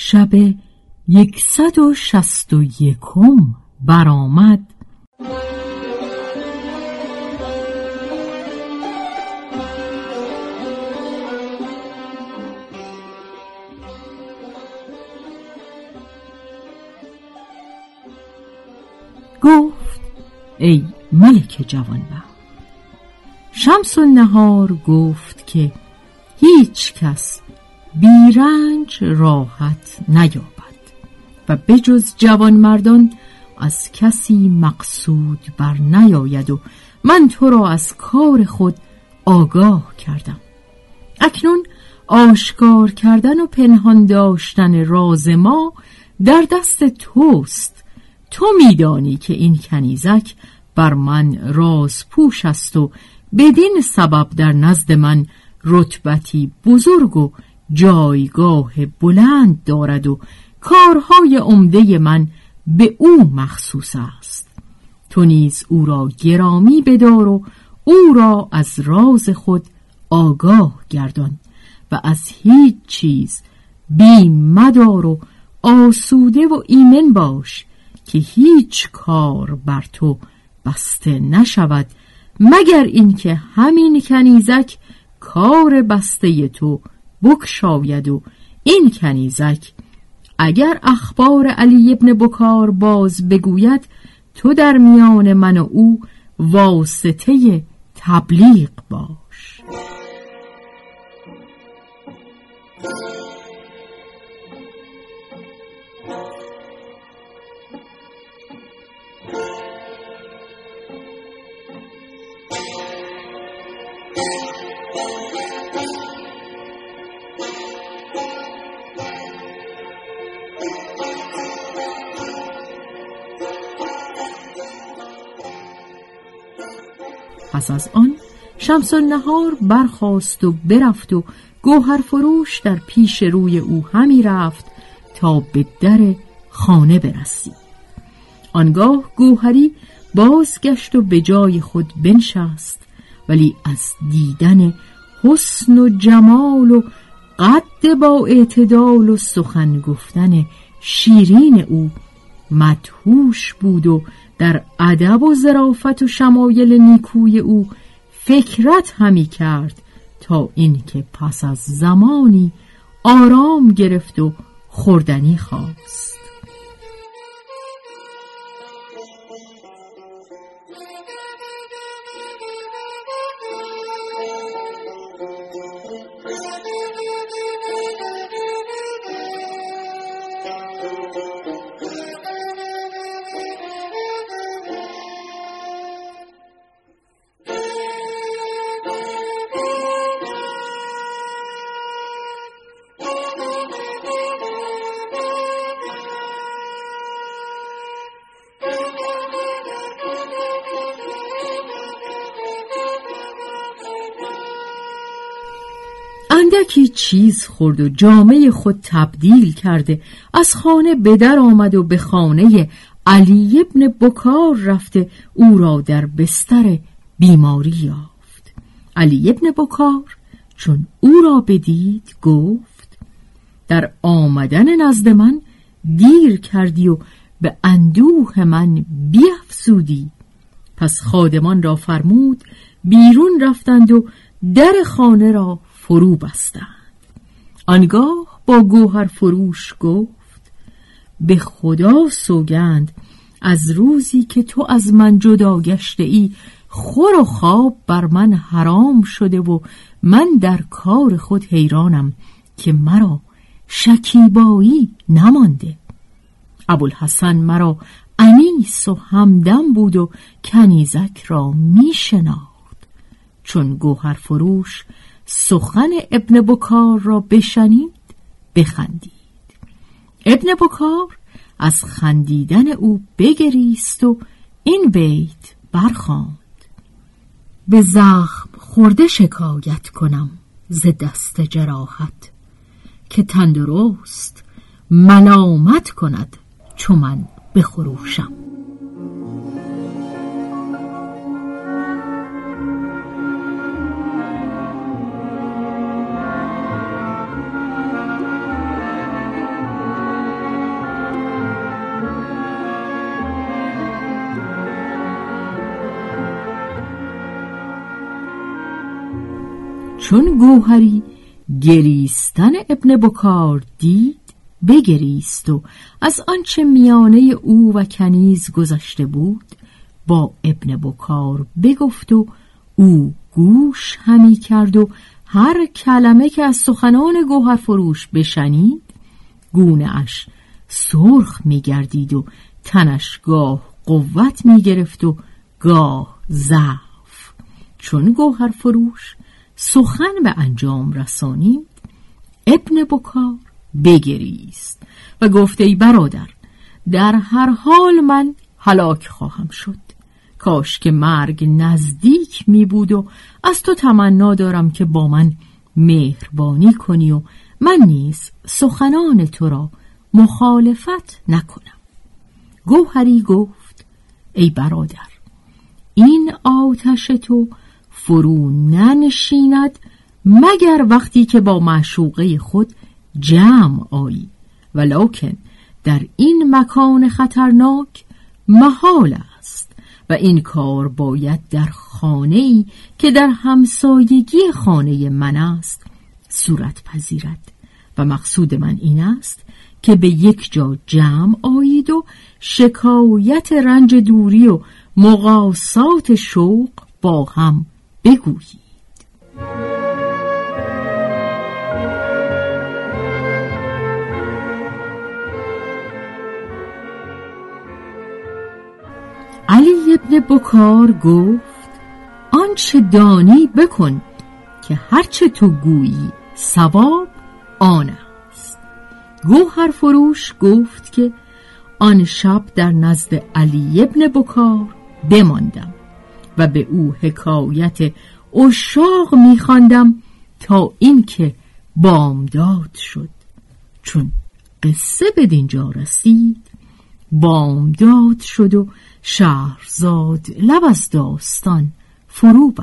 شب یکصد و شست و یکم برآمد. گفت ای ملک جوانبخت شمس و نهار گفت که هیچ کس بیرنج راحت نیابد و بجز جوان مردان از کسی مقصود بر نیاید و من تو را از کار خود آگاه کردم. اکنون آشکار کردن و پنهان داشتن راز ما در دست توست. تو میدانی که این کنیزک بر من راز پوش است و بدین سبب در نزد من رتبتی بزرگ و جایگاه بلند دارد و کارهای عمده من به او مخصوص است. تو نیز او را گرامی بدار و او را از راز خود آگاه گردان و از هیچ چیز بیم مدار و آسوده و ایمن باش که هیچ کار بر تو بسته نشود مگر اینکه همین کنیزک کار بسته تو بکشاید و این کنیزک اگر اخبار علی ابن بکار باز بگوید تو در میان من و او واسطه تبلیغ باش. پس از آن شمس نهار برخاست و برفت و گوهر فروش در پیش روی او همی رفت تا به در خانه برسید آنگاه گوهری بازگشت و به جای خود بنشست ولی از دیدن حسن و جمال و قد با اعتدال و سخن گفتن شیرین او مدهوش بود و در ادب و ظرافت و شمایل نیکوی او فکرت همی کرد تا اینکه پس از زمانی آرام گرفت و خوردنی خواست. اندکی چیز خورد و جامعه خود تبدیل کرده. از خانه به در آمد و به خانه علی ابن بکار رفته. او را در بستر بیماری یافت. علی ابن بکار چون او را بدید گفت در آمدن نزد من دیر کردی و به اندوه من بیافزودی پس خادمان را فرمود بیرون رفتند و در خانه را فرو بستند. آنگاه با گوهر فروش گفت به خدا سوگند از روزی که تو از من جدا گشته ای خور و خواب بر من حرام شده و من در کار خود حیرانم که مرا شکیبایی نمانده. ابوالحسن مرا انیس و همدم بود و کنیزک را می چون گوهر فروش سخن ابن بکار را بشنید بخندید. ابن بکار از خندیدن او بگریست و این بیت برخواند به زخم خورده شکایت کنم ز دست جراحت که تندرست ملامت کند چو من بخروشم. چون گوهری گریستن ابن بکار دید بگریست و از آنچه میانه او و کنیز گذشته بود با ابن بکار بگفت و او گوش همی کرد و هر کلمه که از سخنان گوهر فروش بشنید گونه اش سرخ میگردید و تنش گاه قوت می‌گرفت و گاه ضعف. چون گوهر فروش سخن به انجام رسانید. ابن بکار بگریست و گفته ای برادر در هر حال من هلاک خواهم شد. کاش که مرگ نزدیک می بود و از تو تمنا دارم که با من مهربانی کنی و من نیز سخنان تو را مخالفت نکنم. گوهری گفت ای برادر این آتش تو فرو ننشیند مگر وقتی که با معشوقه خود جمع آیی. ولکن در این مکان خطرناک محال است و این کار باید در خانه ای که در همسایگی خانه من است صورت پذیرد. و مقصود من این است که به یک جا جمع آیید و شکایت رنج دوری و مقاسات شوق با هم بگویید. علی ابن بکار گفت آنچه دانی بکن که هرچه تو گویی سواب آن است. گوهر فروش گفت که آن شب در نزد علی ابن بکار بماندم. و به او حکایت اشاق میخواندم تا اینکه بامداد شد. چون قصه به دینجا رسید بامداد شد و شهرزاد لب از داستان فرو به